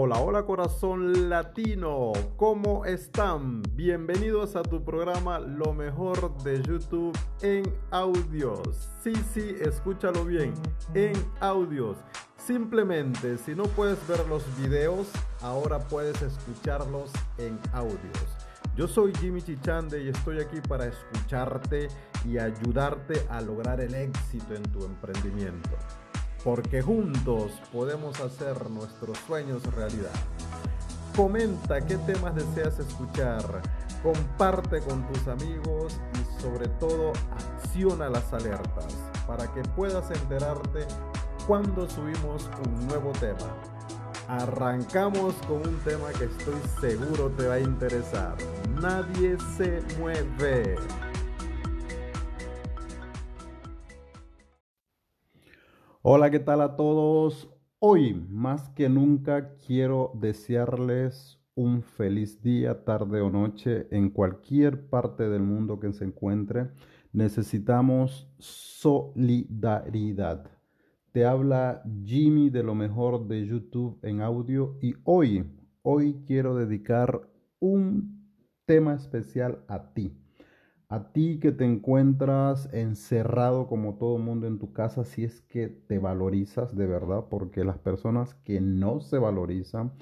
Hola, hola corazón latino, ¿cómo están? Bienvenidos a tu programa Lo mejor de YouTube en audios. Sí, sí, escúchalo bien, en audios. Simplemente, si no puedes ver los videos, ahora puedes escucharlos en audios. Yo soy Jimmy Chichande y estoy aquí para escucharte y ayudarte a lograr el éxito en tu emprendimiento porque juntos podemos hacer nuestros sueños realidad. Comenta qué temas deseas escuchar, comparte con tus amigos y sobre todo acciona las alertas para que puedas enterarte cuando subimos un nuevo tema. Arrancamos con un tema que estoy seguro te va a interesar. Nadie se mueve. Hola, ¿qué tal a todos? Hoy más que nunca quiero desearles un feliz día, tarde o noche en cualquier parte del mundo que se encuentre. Necesitamos solidaridad. Te habla Jimmy de lo mejor de YouTube en audio y hoy, hoy quiero dedicar un tema especial a ti a ti que te encuentras encerrado como todo mundo en tu casa, si es que te valorizas de verdad, porque las personas que no se valorizan,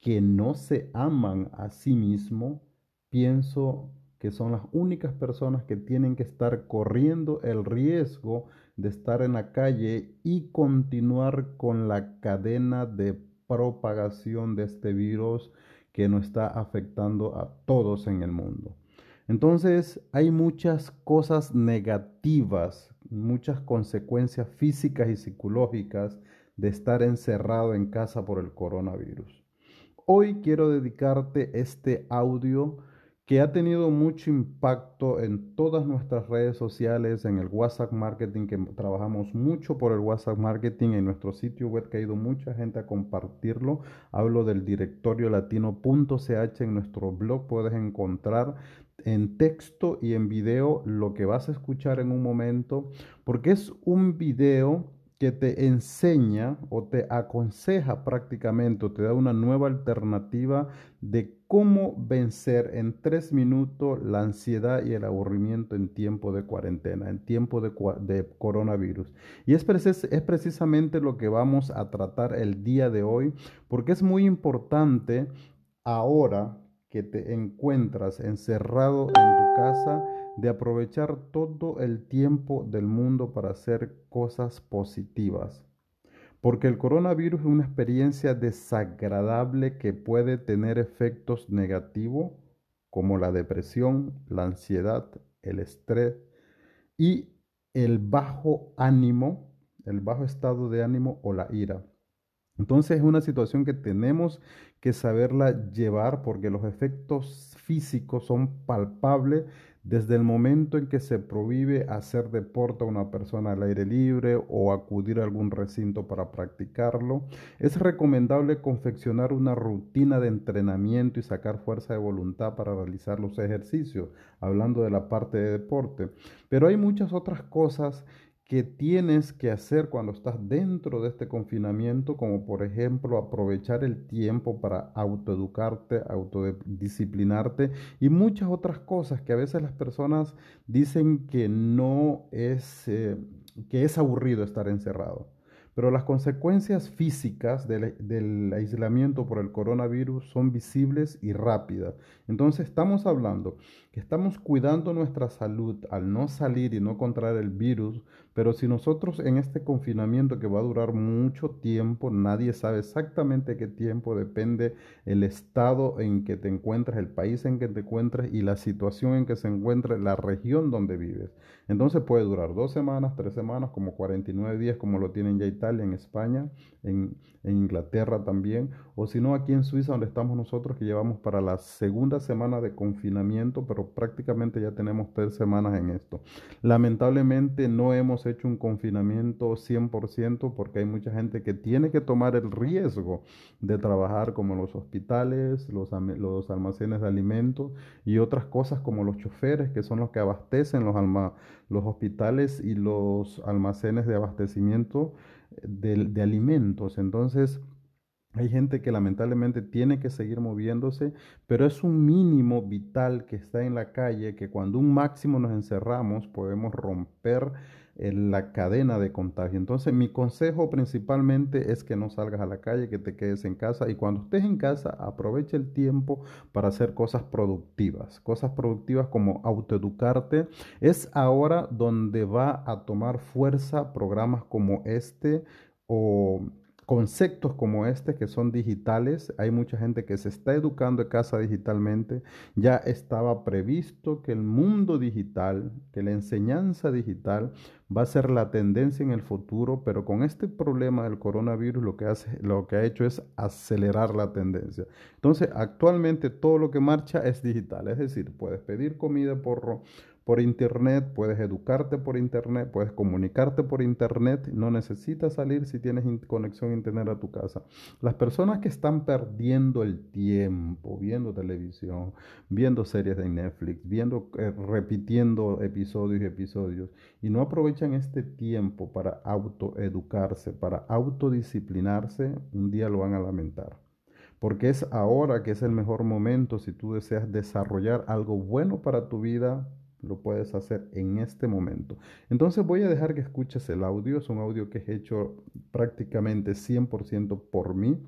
que no se aman a sí mismo, pienso que son las únicas personas que tienen que estar corriendo el riesgo de estar en la calle y continuar con la cadena de propagación de este virus que nos está afectando a todos en el mundo. Entonces hay muchas cosas negativas, muchas consecuencias físicas y psicológicas de estar encerrado en casa por el coronavirus. Hoy quiero dedicarte este audio que ha tenido mucho impacto en todas nuestras redes sociales, en el WhatsApp Marketing, que trabajamos mucho por el WhatsApp Marketing, en nuestro sitio web que ha ido mucha gente a compartirlo. Hablo del directorio latino.ch en nuestro blog, puedes encontrar en texto y en video lo que vas a escuchar en un momento, porque es un video que te enseña o te aconseja prácticamente o te da una nueva alternativa de cómo vencer en tres minutos la ansiedad y el aburrimiento en tiempo de cuarentena, en tiempo de, de coronavirus. Y es, es precisamente lo que vamos a tratar el día de hoy, porque es muy importante ahora que te encuentras encerrado en tu casa, de aprovechar todo el tiempo del mundo para hacer cosas positivas. Porque el coronavirus es una experiencia desagradable que puede tener efectos negativos como la depresión, la ansiedad, el estrés y el bajo ánimo, el bajo estado de ánimo o la ira. Entonces es una situación que tenemos que saberla llevar porque los efectos físicos son palpables desde el momento en que se prohíbe hacer deporte a una persona al aire libre o acudir a algún recinto para practicarlo. Es recomendable confeccionar una rutina de entrenamiento y sacar fuerza de voluntad para realizar los ejercicios, hablando de la parte de deporte. Pero hay muchas otras cosas que tienes que hacer cuando estás dentro de este confinamiento, como por ejemplo aprovechar el tiempo para autoeducarte, autodisciplinarte y muchas otras cosas que a veces las personas dicen que no es, eh, que es aburrido estar encerrado. Pero las consecuencias físicas del, aislamiento por el coronavirus son visibles y rápidas. Entonces estamos hablando que estamos cuidando nuestra salud al no salir y no contraer el virus, pero si nosotros en este confinamiento que va a durar mucho tiempo, nadie sabe exactamente qué tiempo, depende el estado en que te encuentras, el país en que te encuentras y la situación en que se encuentra la región donde vives. Entonces puede durar dos semanas, tres semanas, como 49 días, como lo tienen ya Italia, en España, en, en Inglaterra también, o si no aquí en Suiza, donde estamos nosotros, que llevamos para la segunda semana de confinamiento, pero prácticamente ya tenemos tres semanas en esto. Lamentablemente no hemos hecho un confinamiento 100% porque hay mucha gente que tiene que tomar el riesgo de trabajar como los hospitales, los, almacenes de alimentos y otras cosas como los choferes, que son los que abastecen los, hospitales y los almacenes de abastecimiento de, de alimentos. Entonces, Hay gente que lamentablemente tiene que seguir moviéndose, pero es un mínimo vital que está en la calle que cuando un máximo nos encerramos podemos romper eh, la cadena de contagio. Entonces mi consejo principalmente es que no salgas a la calle, que te quedes en casa y cuando estés en casa aproveche el tiempo para hacer cosas productivas. Cosas productivas como autoeducarte. Es ahora donde va a tomar fuerza programas como este o conceptos como este que son digitales. Hay mucha gente que se está educando en casa digitalmente. Ya estaba previsto que el mundo digital, que la enseñanza digital va a ser la tendencia en el futuro, pero con este problema del coronavirus lo que, hace, lo que ha hecho es acelerar la tendencia. Entonces, actualmente todo lo que marcha es digital, es decir, puedes pedir comida por por internet, puedes educarte por internet, puedes comunicarte por internet, no necesitas salir si tienes conexión a internet a tu casa. Las personas que están perdiendo el tiempo viendo televisión, viendo series de Netflix, viendo, eh, repitiendo episodios y episodios, y no aprovechan este tiempo para autoeducarse, para autodisciplinarse, un día lo van a lamentar porque es ahora que es el mejor momento si tú deseas desarrollar algo bueno para tu vida, lo puedes hacer en este momento. Entonces voy a dejar que escuches el audio. Es un audio que he hecho prácticamente 100% por mí.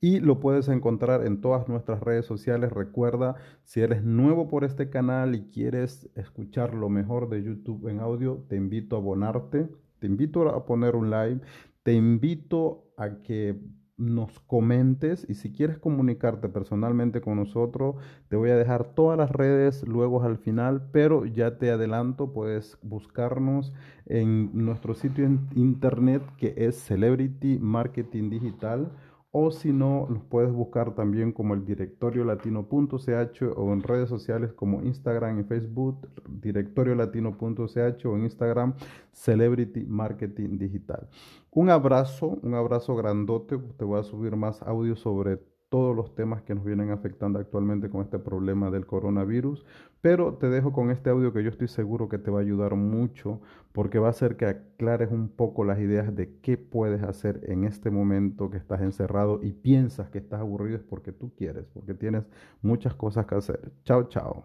Y lo puedes encontrar en todas nuestras redes sociales. Recuerda, si eres nuevo por este canal y quieres escuchar lo mejor de YouTube en audio, te invito a abonarte. Te invito a poner un like. Te invito a que nos comentes y si quieres comunicarte personalmente con nosotros, te voy a dejar todas las redes luego al final, pero ya te adelanto, puedes buscarnos en nuestro sitio en internet que es Celebrity Marketing Digital o si no, los puedes buscar también como el directorio latino.ch o en redes sociales como Instagram y Facebook, directorio latino.ch o en Instagram Celebrity Marketing Digital. Un abrazo, un abrazo grandote, te voy a subir más audio sobre todos los temas que nos vienen afectando actualmente con este problema del coronavirus, pero te dejo con este audio que yo estoy seguro que te va a ayudar mucho porque va a hacer que aclares un poco las ideas de qué puedes hacer en este momento que estás encerrado y piensas que estás aburrido es porque tú quieres, porque tienes muchas cosas que hacer. Chao, chao.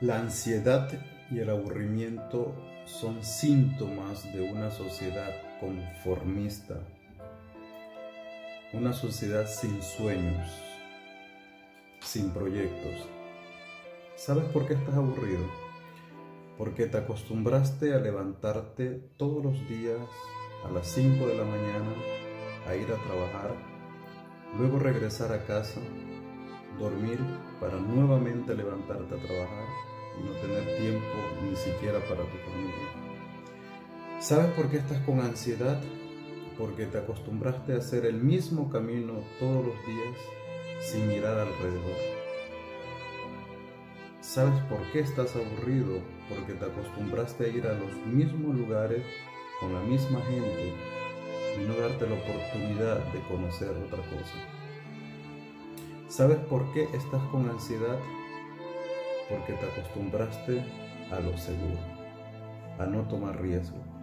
La ansiedad y el aburrimiento son síntomas de una sociedad conformista, una sociedad sin sueños, sin proyectos. ¿Sabes por qué estás aburrido? Porque te acostumbraste a levantarte todos los días a las 5 de la mañana a ir a trabajar, luego regresar a casa, dormir para nuevamente levantarte a trabajar y no tener tiempo ni siquiera para tu familia. ¿Sabes por qué estás con ansiedad? Porque te acostumbraste a hacer el mismo camino todos los días sin mirar alrededor. ¿Sabes por qué estás aburrido? Porque te acostumbraste a ir a los mismos lugares con la misma gente y no darte la oportunidad de conocer otra cosa. ¿Sabes por qué estás con ansiedad? Porque te acostumbraste a lo seguro, a no tomar riesgo.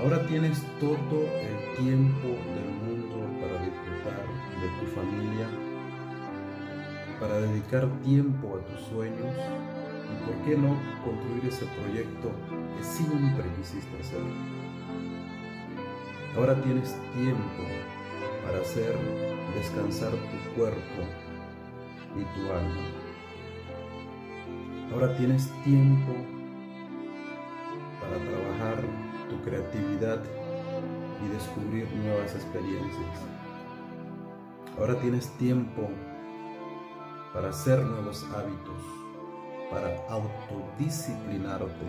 Ahora tienes todo el tiempo del mundo para disfrutar de tu familia, para dedicar tiempo a tus sueños y por qué no construir ese proyecto que siempre quisiste hacer. Ahora tienes tiempo para hacer descansar tu cuerpo y tu alma. Ahora tienes tiempo para trabajar creatividad y descubrir nuevas experiencias. Ahora tienes tiempo para hacer nuevos hábitos, para autodisciplinarte.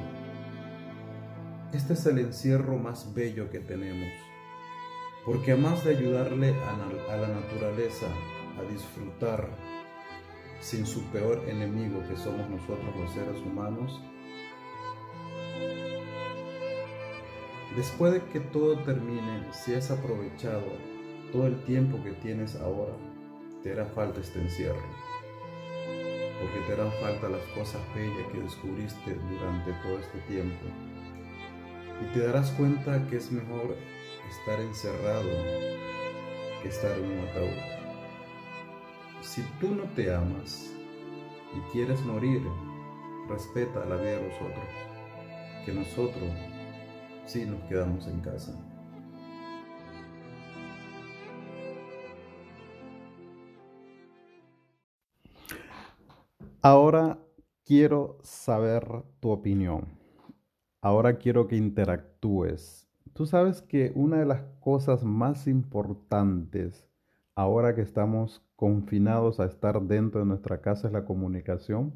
Este es el encierro más bello que tenemos, porque además de ayudarle a, la naturaleza a disfrutar sin su peor enemigo que somos nosotros los seres humanos, Después de que todo termine, si has aprovechado todo el tiempo que tienes ahora, te hará falta este encierro. Porque te harán falta las cosas bellas que descubriste durante todo este tiempo. Y te darás cuenta que es mejor estar encerrado que estar en un ataúd. Si tú no te amas y quieres morir, respeta la vida de los otros, que nosotros sí nos quedamos en casa. Ahora quiero saber tu opinión. Ahora quiero que interactúes. Tú sabes que una de las cosas más importantes ahora que estamos confinados a estar dentro de nuestra casa es la comunicación.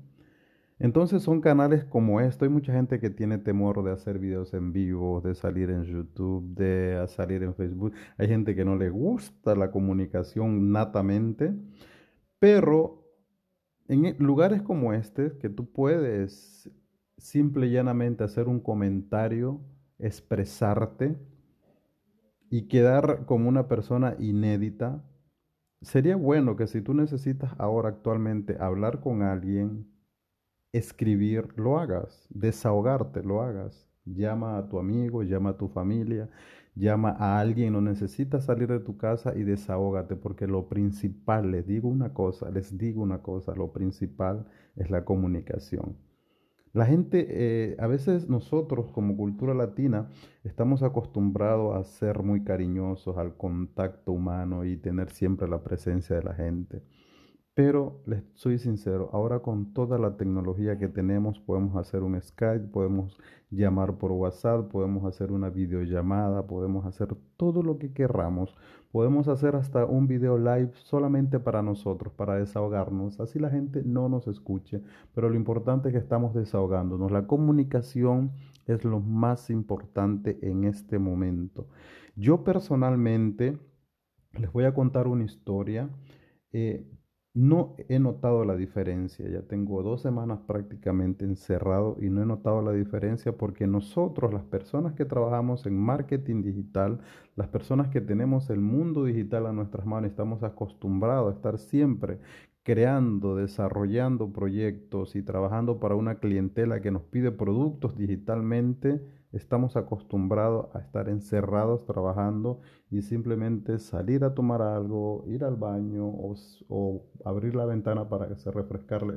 Entonces son canales como esto. Hay mucha gente que tiene temor de hacer videos en vivo, de salir en YouTube, de salir en Facebook. Hay gente que no le gusta la comunicación natamente, pero en e, lugares como este, que tú puedes simple y llanamente hacer un comentario, expresarte y quedar como una persona inédita, sería bueno que si tú necesitas ahora actualmente hablar con alguien, escribir, lo hagas, desahogarte, lo hagas. Llama a tu amigo, llama a tu familia, llama a alguien, no necesitas salir de tu casa y desahógate, porque lo principal, les digo una cosa, les digo una cosa, lo principal es la comunicación. La gente, eh, a veces nosotros como cultura latina estamos acostumbrados a ser muy cariñosos al contacto humano y tener siempre la presencia de la gente. Pero les soy sincero, ahora con toda la tecnología que tenemos podemos hacer un Skype, podemos llamar por WhatsApp, podemos hacer una videollamada, podemos hacer todo lo que querramos. Podemos hacer hasta un video live solamente para nosotros, para desahogarnos. Así la gente no nos escuche, pero lo importante es que estamos desahogándonos. La comunicación es lo más importante en este momento. Yo personalmente les voy a contar una historia. Eh, no he notado la diferencia, ya tengo dos semanas prácticamente encerrado y no he notado la diferencia porque nosotros, las personas que trabajamos en marketing digital, las personas que tenemos el mundo digital a nuestras manos, estamos acostumbrados a estar siempre creando, desarrollando proyectos y trabajando para una clientela que nos pide productos digitalmente estamos acostumbrados a estar encerrados trabajando y simplemente salir a tomar algo, ir al baño o, abrir la ventana para que se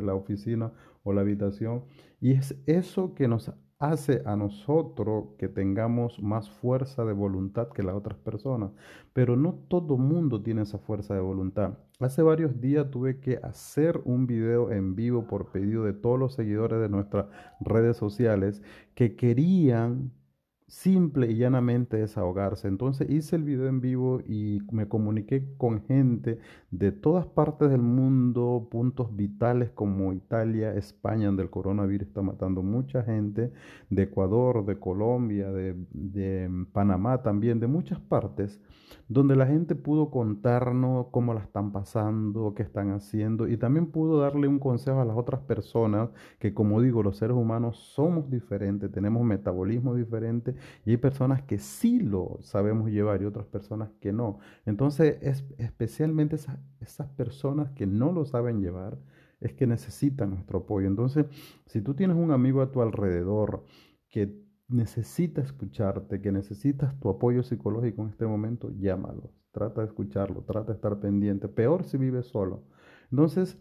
la oficina o la habitación. Y es eso que nos hace a nosotros que tengamos más fuerza de voluntad que las otras personas. Pero no todo mundo tiene esa fuerza de voluntad. Hace varios días tuve que hacer un video en vivo por pedido de todos los seguidores de nuestras redes sociales que querían simple y llanamente desahogarse. Entonces hice el video en vivo y me comuniqué con gente de todas partes del mundo, puntos vitales como Italia, España, donde el coronavirus está matando mucha gente, de Ecuador, de Colombia, de, Panamá también, de muchas partes, donde la gente pudo contarnos cómo la están pasando, qué están haciendo y también pudo darle un consejo a las otras personas que como digo, los seres humanos somos diferentes, tenemos metabolismo diferente y hay personas que sí lo sabemos llevar y otras personas que no. Entonces, es, especialmente esas, esas personas que no lo saben llevar, es que necesitan nuestro apoyo. Entonces, si tú tienes un amigo a tu alrededor que necesita escucharte, que necesitas tu apoyo psicológico en este momento, llámalo, trata de escucharlo, trata de estar pendiente. Peor si vives solo. Entonces,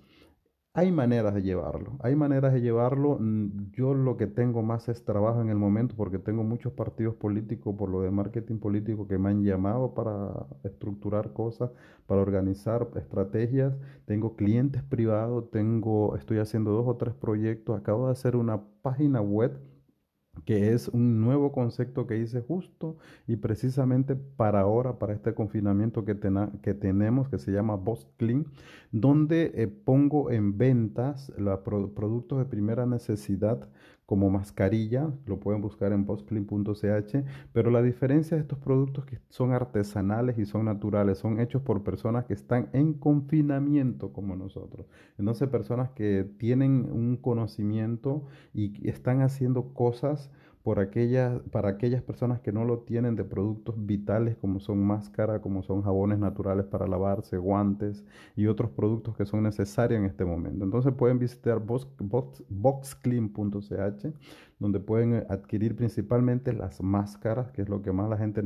hay maneras de llevarlo, hay maneras de llevarlo. Mm, yo lo que tengo más es trabajo en el momento porque tengo muchos partidos políticos por lo de marketing político que me han llamado para estructurar cosas, para organizar estrategias. Tengo clientes privados, tengo, estoy haciendo dos o tres proyectos. Acabo de hacer una página web que es un nuevo concepto que hice justo y precisamente para ahora, para este confinamiento que, que tenemos, que se llama Boss Clean, donde eh, pongo en ventas los productos de primera necesidad como mascarilla, lo pueden buscar en postclean.ch, pero la diferencia de estos productos que son artesanales y son naturales, son hechos por personas que están en confinamiento como nosotros. Entonces, personas que tienen un conocimiento y están haciendo cosas por aquellas, para aquellas personas que no lo tienen de productos vitales como son máscara, como son jabones naturales para lavarse, guantes y otros productos que son necesarios en este momento. Entonces pueden visitar boxclean.ch. donde pueden adquirir principalmente las máscaras, que es lo que más la gente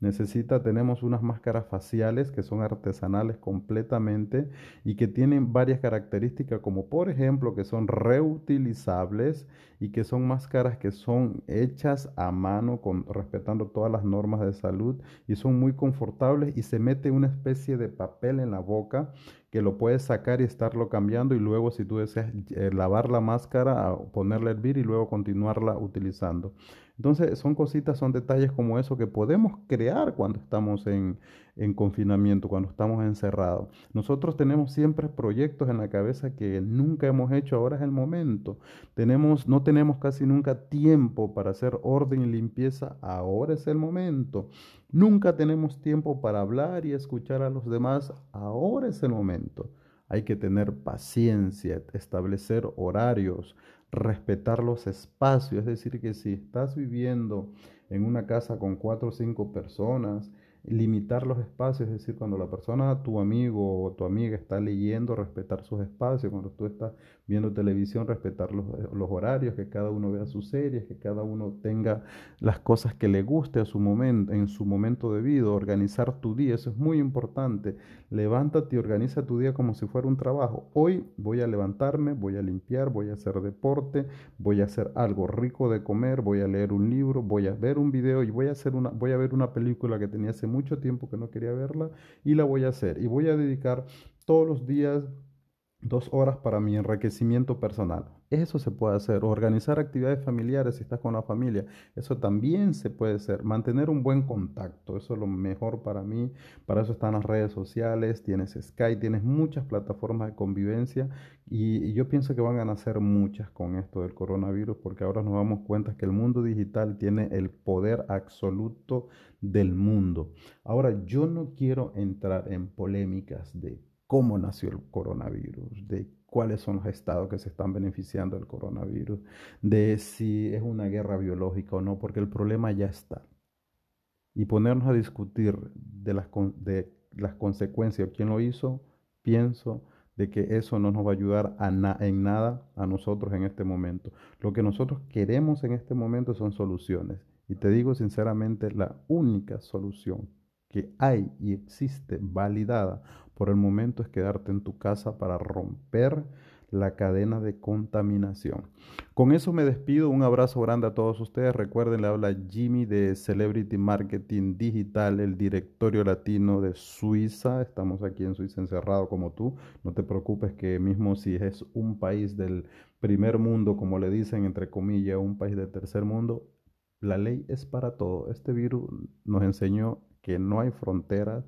necesita. Tenemos unas máscaras faciales que son artesanales completamente y que tienen varias características, como por ejemplo que son reutilizables y que son máscaras que son hechas a mano, con, respetando todas las normas de salud y son muy confortables y se mete una especie de papel en la boca que lo puedes sacar y estarlo cambiando y luego si tú deseas eh, lavar la máscara, ponerla a hervir y luego continuarla utilizando. Entonces son cositas, son detalles como eso que podemos crear cuando estamos en, en confinamiento, cuando estamos encerrados. Nosotros tenemos siempre proyectos en la cabeza que nunca hemos hecho, ahora es el momento. Tenemos, no tenemos casi nunca tiempo para hacer orden y limpieza, ahora es el momento. Nunca tenemos tiempo para hablar y escuchar a los demás, ahora es el momento. Hay que tener paciencia, establecer horarios, respetar los espacios. Es decir, que si estás viviendo en una casa con cuatro o cinco personas, limitar los espacios, es decir, cuando la persona, tu amigo o tu amiga está leyendo, respetar sus espacios, cuando tú estás viendo televisión, respetar los, eh, los, horarios, que cada uno vea sus series, que cada uno tenga las cosas que le guste a su momento, en su momento debido, organizar tu día, eso es muy importante. Levántate y organiza tu día como si fuera un trabajo. Hoy voy a levantarme, voy a limpiar, voy a hacer deporte, voy a hacer algo rico de comer, voy a leer un libro, voy a ver un video y voy a hacer una voy a ver una película que tenía hace mucho tiempo que no quería verla y la voy a hacer y voy a dedicar todos los días dos horas para mi enriquecimiento personal. Eso se puede hacer. Organizar actividades familiares si estás con la familia. Eso también se puede hacer. Mantener un buen contacto. Eso es lo mejor para mí. Para eso están las redes sociales. Tienes Skype. Tienes muchas plataformas de convivencia. Y, yo pienso que van a nacer muchas con esto del coronavirus. Porque ahora nos damos cuenta que el mundo digital tiene el poder absoluto del mundo. Ahora, yo no quiero entrar en polémicas de cómo nació el coronavirus, de cuáles son los estados que se están beneficiando del coronavirus, de si es una guerra biológica o no, porque el problema ya está. Y ponernos a discutir de las, de las consecuencias, quién lo hizo, pienso de que eso no nos va a ayudar a en nada a nosotros en este momento. Lo que nosotros queremos en este momento son soluciones. Y te digo sinceramente, la única solución que hay y existe validada por el momento es quedarte en tu casa para romper la cadena de contaminación. Con eso me despido. Un abrazo grande a todos ustedes. Recuerden, le habla Jimmy de Celebrity Marketing Digital, el directorio latino de Suiza. Estamos aquí en Suiza encerrado como tú. No te preocupes que mismo si es un país del primer mundo, como le dicen entre comillas, un país de tercer mundo, la ley es para todo. Este virus nos enseñó que no hay fronteras,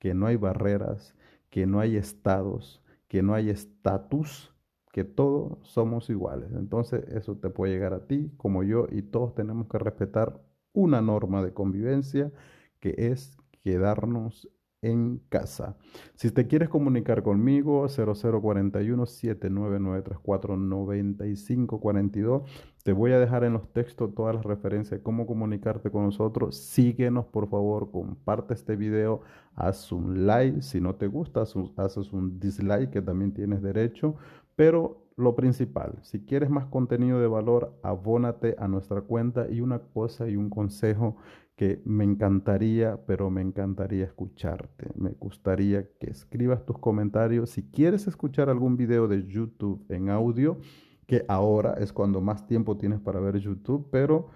que no hay barreras, que no hay estados, que no hay estatus, que todos somos iguales. Entonces eso te puede llegar a ti como yo y todos tenemos que respetar una norma de convivencia que es quedarnos en casa. Si te quieres comunicar conmigo, 0041 79934 9542. Te voy a dejar en los textos todas las referencias de cómo comunicarte con nosotros. Síguenos, por favor, comparte este video, haz un like. Si no te gusta, haces un dislike, que también tienes derecho. Pero lo principal, si quieres más contenido de valor, abónate a nuestra cuenta y una cosa y un consejo que me encantaría, pero me encantaría escucharte. Me gustaría que escribas tus comentarios. Si quieres escuchar algún video de YouTube en audio, que ahora es cuando más tiempo tienes para ver YouTube, pero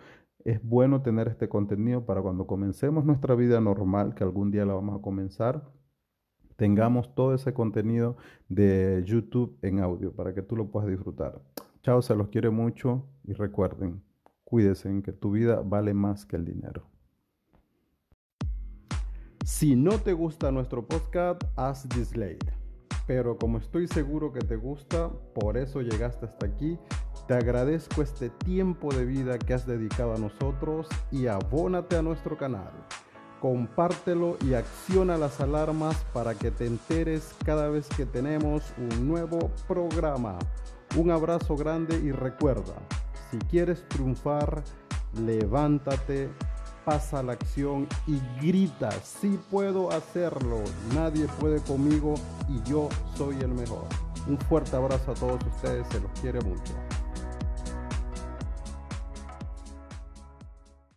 es bueno tener este contenido para cuando comencemos nuestra vida normal, que algún día la vamos a comenzar, tengamos todo ese contenido de YouTube en audio para que tú lo puedas disfrutar. Chao, se los quiere mucho y recuerden, cuídense que tu vida vale más que el dinero. Si no te gusta nuestro podcast, haz dislike. Pero como estoy seguro que te gusta, por eso llegaste hasta aquí, te agradezco este tiempo de vida que has dedicado a nosotros y abónate a nuestro canal. Compártelo y acciona las alarmas para que te enteres cada vez que tenemos un nuevo programa. Un abrazo grande y recuerda, si quieres triunfar, levántate pasa la acción y grita, sí puedo hacerlo, nadie puede conmigo y yo soy el mejor. Un fuerte abrazo a todos ustedes, se los quiere mucho.